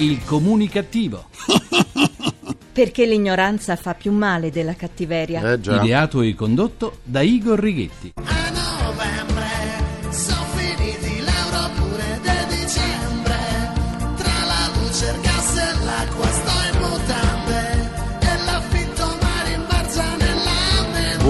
Il comunicativo. Perché l'ignoranza fa più male della cattiveria. Eh. Ideato e condotto da Igor Righetti.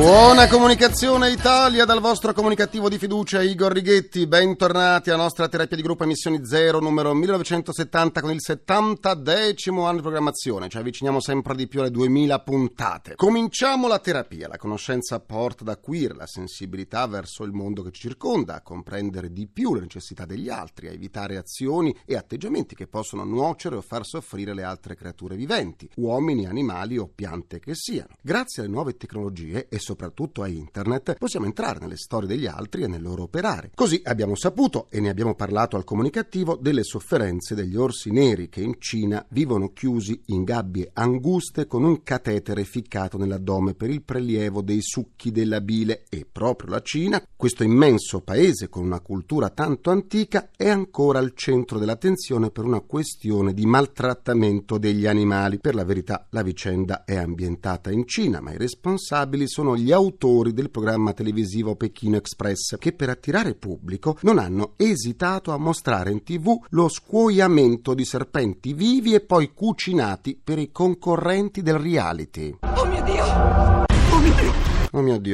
Buona comunicazione Italia dal vostro comunicativo di fiducia Igor Righetti, bentornati alla nostra terapia di gruppo emissioni 0 numero 1970 con il 70 decimo anno di programmazione, ci avviciniamo sempre di più alle 2000 puntate. Cominciamo la terapia, la conoscenza porta ad acuire la sensibilità verso il mondo che ci circonda, a comprendere di più le necessità degli altri, a evitare azioni e atteggiamenti che possono nuocere o far soffrire le altre creature viventi, uomini, animali o piante che siano. Grazie alle nuove tecnologie e soprattutto a internet possiamo entrare nelle storie degli altri e nel loro operare. Così abbiamo saputo e ne abbiamo parlato al comunicativo delle sofferenze degli orsi neri che in Cina vivono chiusi in gabbie anguste con un catetere ficcato nell'addome per il prelievo dei succhi della bile e proprio la Cina, questo immenso paese con una cultura tanto antica, è ancora al centro dell'attenzione per una questione di maltrattamento degli animali. Per la verità la vicenda è ambientata in Cina, ma i responsabili sono gli autori del programma televisivo Pechino Express, che per attirare pubblico non hanno esitato a mostrare in tv lo scuoiamento di serpenti vivi e poi cucinati per i concorrenti del reality. Oh mio Dio,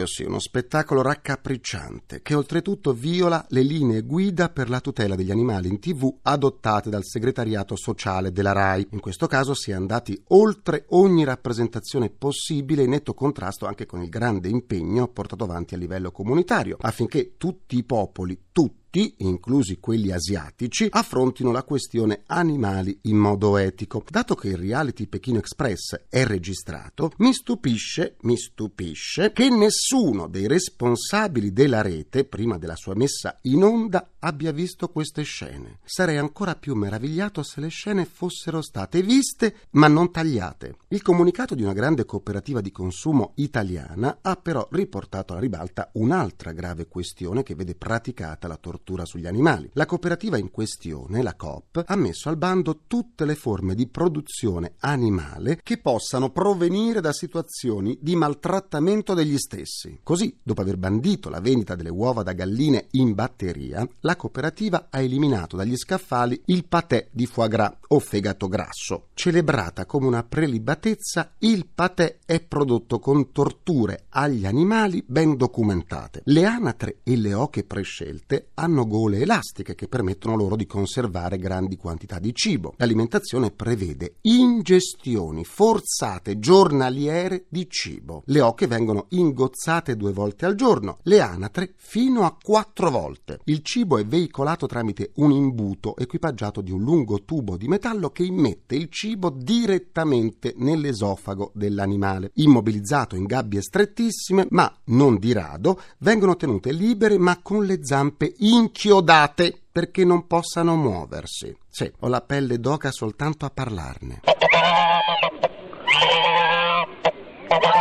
sì, uno spettacolo raccapricciante che oltretutto viola le linee guida per la tutela degli animali in tv adottate dal segretariato sociale della RAI. In questo caso si è andati oltre ogni rappresentazione possibile in netto contrasto anche con il grande impegno portato avanti a livello comunitario affinché tutti i popoli, tutti, inclusi quelli asiatici, affrontino la questione animali in modo etico. Dato che il reality Pechino Express è registrato, mi stupisce, mi stupisce che nessuno dei responsabili della rete, prima della sua messa in onda, abbia visto queste scene. Sarei ancora più meravigliato se le scene fossero state viste ma non tagliate. Il comunicato di una grande cooperativa di consumo italiana ha però riportato alla ribalta un'altra grave questione che vede praticata la tortura sugli animali. La cooperativa in questione, la Coop, ha messo al bando tutte le forme di produzione animale che possano provenire da situazioni di maltrattamento degli stessi. Così, dopo aver bandito la vendita delle uova da galline in batteria, la cooperativa ha eliminato dagli scaffali il patè di foie gras o fegato grasso. Celebrata come una prelibatezza, il patè è prodotto con torture agli animali ben documentate. Le anatre e le oche prescelte hanno gole elastiche che permettono loro di conservare grandi quantità di cibo. L'alimentazione prevede ingestioni forzate giornaliere di cibo. Le oche vengono ingozzate due volte al giorno, le anatre fino a quattro volte. Il cibo è veicolato tramite un imbuto equipaggiato di un lungo tubo di metallo che immette il cibo direttamente nell'esofago dell'animale. Immobilizzato in gabbie strettissime, ma non di rado, vengono tenute libere ma con le zampe inchiodate perché non possano muoversi. Sì, ho la pelle d'oca soltanto a parlarne.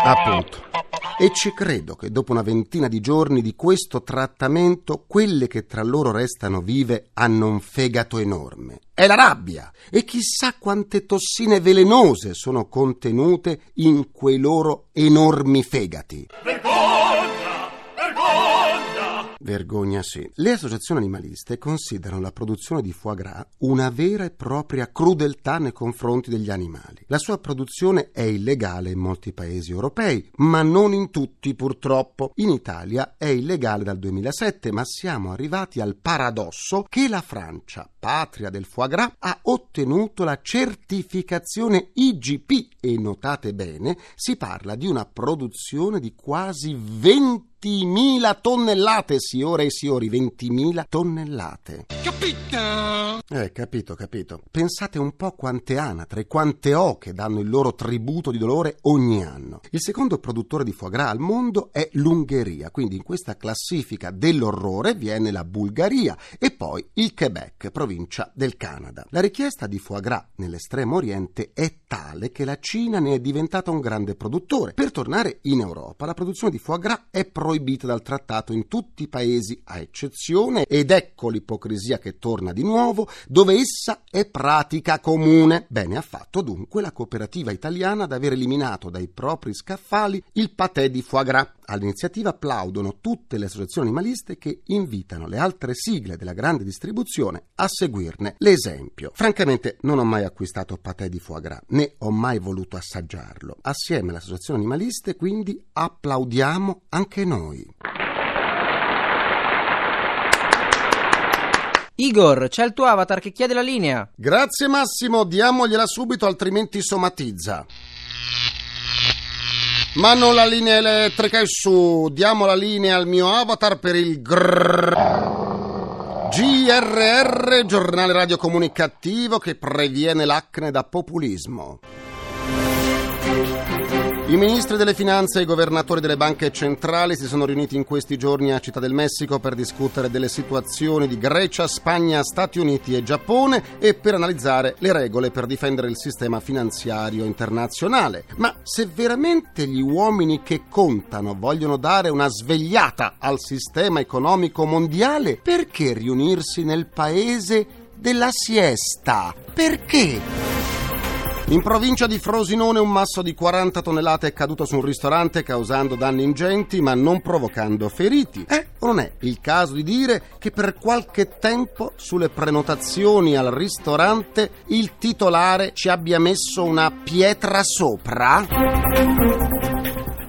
Appunto. E ci credo che dopo una ventina di giorni di questo trattamento, quelle che tra loro restano vive hanno un fegato enorme. È la rabbia! E chissà quante tossine velenose sono contenute in quei loro enormi fegati. Vergogna sì. Le associazioni animaliste considerano la produzione di foie gras una vera e propria crudeltà nei confronti degli animali. La sua produzione è illegale in molti paesi europei, ma non in tutti purtroppo. In Italia è illegale dal 2007, ma siamo arrivati al paradosso che la Francia, patria del foie gras, ha ottenuto la certificazione IGP e notate bene, si parla di una produzione di quasi 20 20.000 tonnellate, signore e signori, 20.000 tonnellate. Capito? Eh, capito, capito. Pensate un po' quante anatre, quante oche danno il loro tributo di dolore ogni anno. Il secondo produttore di foie gras al mondo è l'Ungheria, quindi in questa classifica dell'orrore viene la Bulgaria e poi il Quebec, provincia provincia del Canada. La richiesta di foie gras nell'estremo oriente è tale che la Cina ne è diventata un grande produttore. Per tornare in Europa, la produzione di foie gras è proibita dal trattato in tutti i paesi, a eccezione, ed ecco l'ipocrisia che torna di nuovo, dove essa è pratica comune. Bene ha fatto dunque la cooperativa italiana ad aver eliminato dai propri scaffali il patè di foie gras. All'iniziativa applaudono tutte le associazioni animaliste che invitano le altre sigle della grande distribuzione a seguirne l'esempio. Francamente non ho mai acquistato patè di foie gras, né ho mai voluto assaggiarlo. Assieme alle associazioni animaliste quindi applaudiamo anche noi. Igor, c'è il tuo avatar che chiede la linea. Grazie Massimo, diamogliela subito altrimenti somatizza. Ma non la linea elettrica è su, diamo la linea al mio avatar per il grrrr. GRR, giornale radio comunicativo che previene l'acne da populismo. I ministri delle finanze e i governatori delle banche centrali si sono riuniti in questi giorni a Città del Messico per discutere delle situazioni di Grecia, Spagna, Stati Uniti e Giappone e per analizzare le regole per difendere il sistema finanziario internazionale. Ma se veramente gli uomini che contano vogliono dare una svegliata al sistema economico mondiale, perché riunirsi nel paese della siesta? Perché? In provincia di Frosinone un masso di 40 tonnellate è caduto su un ristorante causando danni ingenti ma non provocando feriti. Eh, o non è il caso di dire che per qualche tempo sulle prenotazioni al ristorante il titolare ci abbia messo una pietra sopra?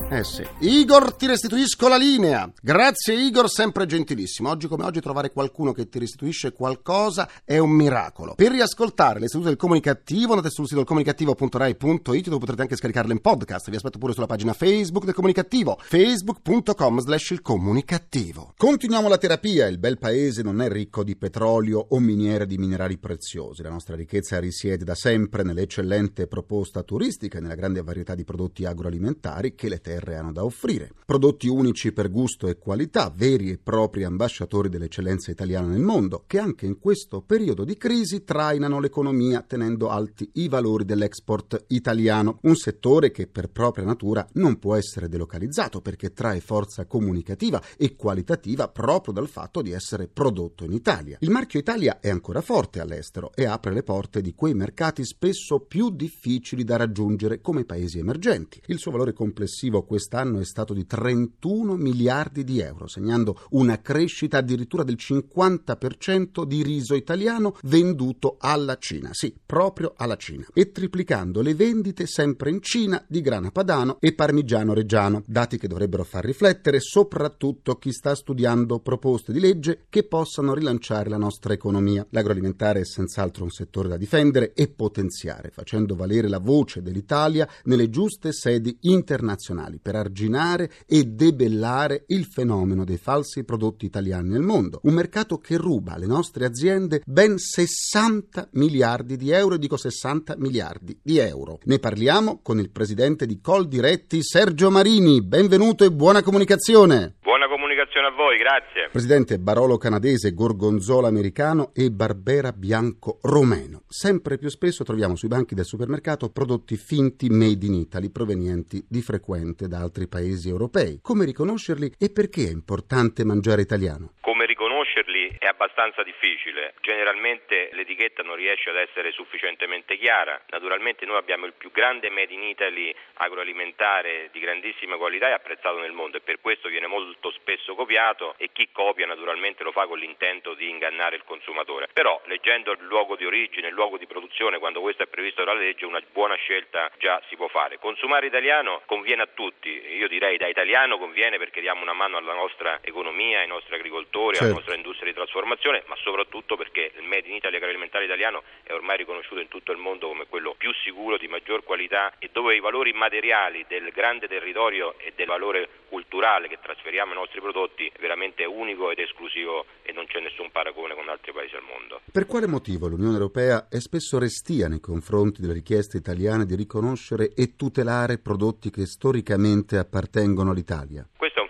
Eh sì. Igor, ti restituisco la linea. Grazie Igor, sempre gentilissimo. Oggi come oggi trovare qualcuno che ti restituisce qualcosa è un miracolo. Per riascoltare le sedute del comunicativo andate sul sito comunicativo.rai.it dove potrete anche scaricarle in podcast. Vi aspetto pure sulla pagina Facebook del comunicativo, facebook.com slash il comunicativo. Continuiamo la terapia. Il bel paese non è ricco di petrolio o miniere di minerali preziosi. La nostra ricchezza risiede da sempre nell'eccellente proposta turistica e nella grande varietà di prodotti agroalimentari che le terre terre hanno da offrire. Prodotti unici per gusto e qualità, veri e propri ambasciatori dell'eccellenza italiana nel mondo, che anche in questo periodo di crisi trainano l'economia tenendo alti i valori dell'export italiano, un settore che per propria natura non può essere delocalizzato perché trae forza comunicativa e qualitativa proprio dal fatto di essere prodotto in Italia. Il marchio Italia è ancora forte all'estero e apre le porte di quei mercati spesso più difficili da raggiungere come paesi emergenti. Il suo valore complessivo quest'anno è stato di 31 miliardi di euro, segnando una crescita addirittura del 50% di riso italiano venduto alla Cina, sì, proprio alla Cina, e triplicando le vendite sempre in Cina di grana padano e parmigiano reggiano, dati che dovrebbero far riflettere soprattutto chi sta studiando proposte di legge che possano rilanciare la nostra economia. L'agroalimentare è senz'altro un settore da difendere e potenziare, facendo valere la voce dell'Italia nelle giuste sedi internazionali per arginare e debellare il fenomeno dei falsi prodotti italiani nel mondo. Un mercato che ruba alle nostre aziende ben 60 miliardi di euro, e dico 60 miliardi di euro. Ne parliamo con il presidente di Coldiretti, Sergio Marini. Benvenuto e buona comunicazione. Buona comunicazione a voi, grazie. Presidente Barolo canadese, gorgonzola americano e barbera bianco romeno. Sempre più spesso troviamo sui banchi del supermercato prodotti finti made in Italy provenienti di frequente da altri paesi europei. Come riconoscerli e perché è importante mangiare italiano? Abbastanza difficile. Generalmente l'etichetta non riesce ad essere sufficientemente chiara. Naturalmente noi abbiamo il più grande made in Italy agroalimentare di grandissima qualità e apprezzato nel mondo e per questo viene molto spesso copiato e chi copia naturalmente lo fa con l'intento di ingannare il consumatore. Però leggendo il luogo di origine, il luogo di produzione, quando questo è previsto dalla legge, una buona scelta già si può fare. Consumare italiano conviene a tutti, io direi da italiano conviene perché diamo una mano alla nostra economia, ai nostri agricoltori, certo. alla nostra industria di trasformazione, ma soprattutto perché il Made in Italy agroalimentare italiano è ormai riconosciuto in tutto il mondo come quello più sicuro, di maggior qualità e dove i valori materiali del grande territorio e del valore culturale che trasferiamo ai nostri prodotti è veramente unico ed esclusivo e non c'è nessun paragone con altri paesi al mondo. Per quale motivo l'Unione Europea è spesso restia nei confronti delle richieste italiane di riconoscere e tutelare prodotti che storicamente appartengono all'Italia? Questo è un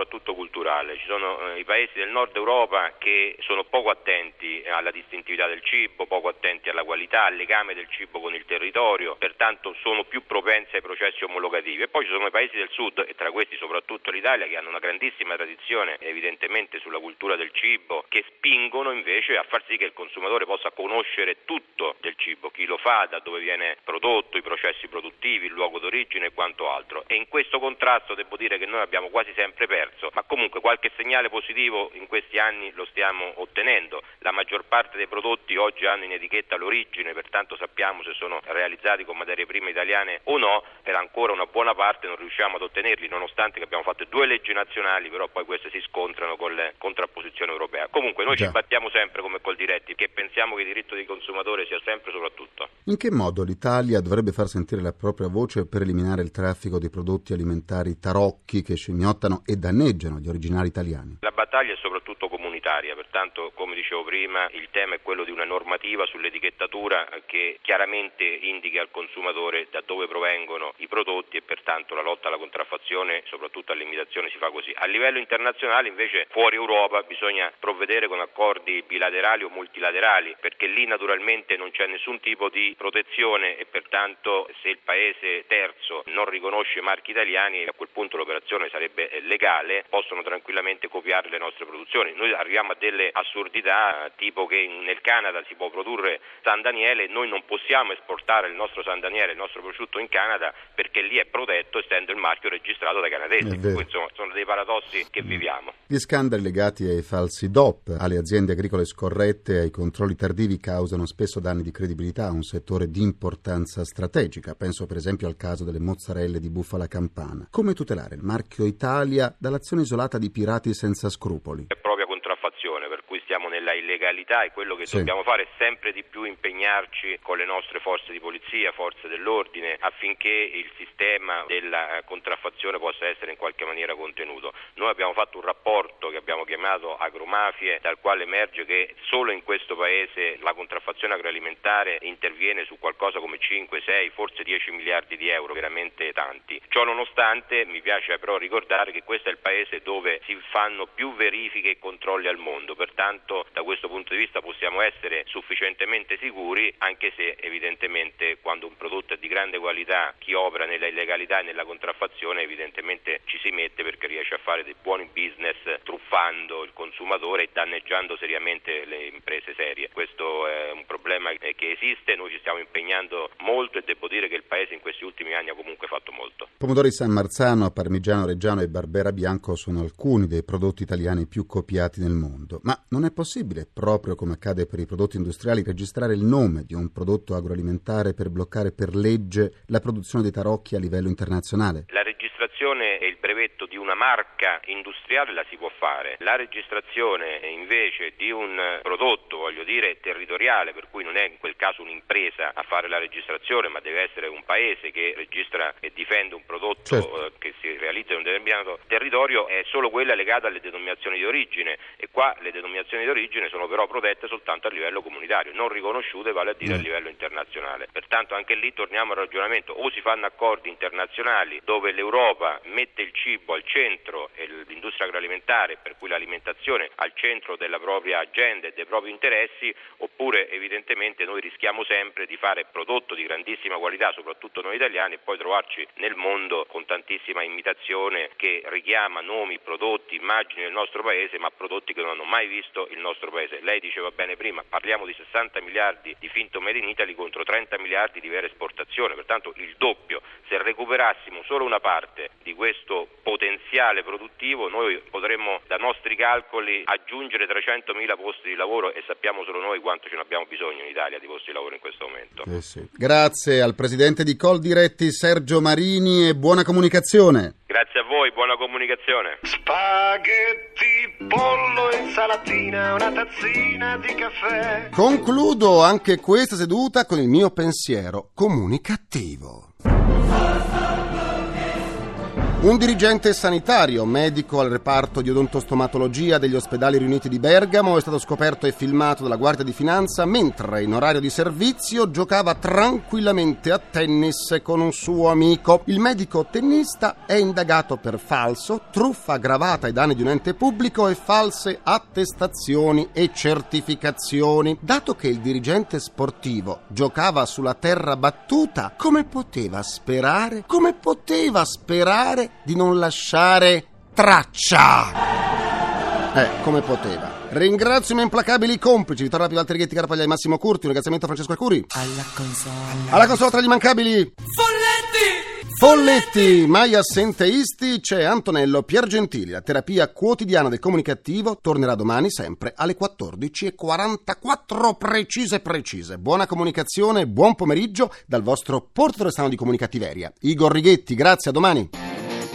soprattutto culturale. Ci sono eh, i paesi del nord Europa che sono poco attenti alla distintività del cibo, poco attenti alla qualità, al legame del cibo con il territorio, pertanto sono più propensi ai processi omologativi. E poi ci sono i paesi del sud, e tra questi soprattutto l'Italia, che hanno una grandissima tradizione evidentemente sulla cultura del cibo, che spingono invece a far sì che il consumatore possa conoscere tutto del cibo, chi lo fa, da dove viene prodotto, i processi produttivi, il luogo d'origine e quanto altro. E in questo contrasto devo dire che noi abbiamo quasi sempre perso, ma comunque qualche segnale positivo in questi anni lo stiamo ottenendo. La maggior parte dei prodotti oggi hanno in etichetta l'origine, pertanto sappiamo se sono realizzati con materie prime italiane o no, per ancora una buona parte non riusciamo ad ottenerli, nonostante che abbiamo fatto due leggi nazionali, però poi queste si scontrano con le contrapposizioni europee. Comunque noi Già. ci battiamo sempre come col diretti, che pensiamo che il diritto di consumatore sia sempre soprattutto. In che modo l'Italia dovrebbe far sentire la propria voce per eliminare il traffico di prodotti alimentari tarocchi che scimmiottano e danneggiano gli originali italiani? La battaglia è soprattutto comunitaria, pertanto come dicevo prima il tema è quello di una normativa sull'etichettatura che chiaramente indichi al consumatore da dove provengono i prodotti e pertanto la lotta alla contraffazione, soprattutto all'imitazione, si fa così. A livello internazionale invece fuori Europa bisogna provvedere con accordi bilaterali o multilaterali perché lì naturalmente non c'è nessun tipo di protezione e pertanto se il paese terzo non riconosce marchi italiani a quel punto l'operazione sarebbe legale, possono tranquillamente copiare le nostre produzioni. Noi arriviamo a delle assurdità tipo che nel Canada si può produrre San Daniele e noi non possiamo esportare il nostro San Daniele, il nostro prosciutto in Canada perché lì è protetto essendo il marchio registrato dai canadesi. Insomma, sono dei paradossi che viviamo. Gli scandali legati ai falsi DOP, alle aziende agricole scorrette e ai controlli tardivi causano spesso danni di credibilità a un settore di importanza strategica. Penso per esempio al caso delle mozzarelle di bufala campana. Come tutelare il marchio Italia dall'azione isolata di pirati senza scrupoli? È per nella illegalità e quello che sì. dobbiamo fare è sempre di più impegnarci con le nostre forze di polizia, forze dell'ordine, affinché il sistema della contraffazione possa essere in qualche maniera contenuto. Noi abbiamo fatto un rapporto che abbiamo chiamato agromafie, dal quale emerge che solo in questo paese la contraffazione agroalimentare interviene su qualcosa come 5, 6, forse 10 miliardi di euro, veramente tanti. Ciò nonostante mi piace però ricordare che questo è il paese dove si fanno più verifiche e controlli al mondo, pertanto da questo punto di vista possiamo essere sufficientemente sicuri, anche se evidentemente quando un prodotto è di grande qualità chi opera nella illegalità e nella contraffazione evidentemente ci si mette perché riesce a fare dei buoni business truffando il consumatore e danneggiando seriamente le imprese serie. Questo è un problema che esiste, noi ci stiamo impegnando molto e devo dire che il Paese in questi ultimi anni ha comunque fatto molto. Pomodori San Marzano, Parmigiano Reggiano e Barbera Bianco sono alcuni dei prodotti italiani più copiati nel mondo, ma non è possibile, proprio come accade per i prodotti industriali, registrare il nome di un prodotto agroalimentare per bloccare per legge la produzione dei tarocchi a livello internazionale? La registrazione e il brevetto una marca industriale la si può fare, la registrazione invece di un prodotto, voglio dire, territoriale, per cui non è in quel caso un'impresa a fare la registrazione, ma deve essere un paese che registra e difende un prodotto certo. Eh, che si realizza in un determinato territorio, è solo quella legata alle denominazioni di origine e qua le denominazioni di origine sono però protette soltanto a livello comunitario, non riconosciute vale a dire mm. a livello internazionale. Pertanto anche lì torniamo al ragionamento, o si fanno accordi internazionali dove l'Europa mette il cibo al centro e l'industria agroalimentare, per cui l'alimentazione al centro della propria agenda e dei propri interessi, oppure evidentemente noi rischiamo sempre di fare prodotto di grandissima qualità, soprattutto noi italiani, e poi trovarci nel mondo con tantissima imitazione che richiama nomi, prodotti, immagini del nostro paese, ma prodotti che non hanno mai visto il nostro paese. Lei diceva bene prima, parliamo di 60 miliardi di finto made in Italy contro 30 miliardi di vera esportazione, pertanto il doppio. Se recuperassimo solo una parte di questo potenziale produttivo, noi potremmo da nostri calcoli aggiungere 300 mila posti di lavoro e sappiamo solo noi quanto ce ne abbiamo bisogno in Italia di posti di lavoro in questo momento. Eh sì. Grazie al presidente di Coldiretti Sergio Marini e buona comunicazione. Grazie a voi, buona comunicazione. Spaghetti, pollo, insalatina, una tazzina di caffè. Concludo anche questa seduta con il mio pensiero comunicativo. Un dirigente sanitario, medico al reparto di odontostomatologia degli ospedali riuniti di Bergamo, è stato scoperto e filmato dalla Guardia di Finanza mentre in orario di servizio giocava tranquillamente a tennis con un suo amico. Il medico tennista è indagato per falso, truffa aggravata ai danni di un ente pubblico e false attestazioni e certificazioni. Dato che il dirigente sportivo giocava sulla terra battuta, come poteva sperare? Come poteva sperare di non lasciare traccia. Eh, come poteva. Ringrazio i miei implacabili complici, Vittorio Pivalti Righetti, Carapaglia e Massimo Curti, un ringraziamento a Francesco Arcuri. Alla console. Alla console tra gli immancabili Folletti! Folletti, mai assenteisti, c'è Antonello Piergentili. La terapia quotidiana del comunicativo tornerà domani sempre alle 14.44 precise precise. Buona comunicazione, buon pomeriggio dal vostro porto di comunicativeria. Igor Righetti, grazie, a domani.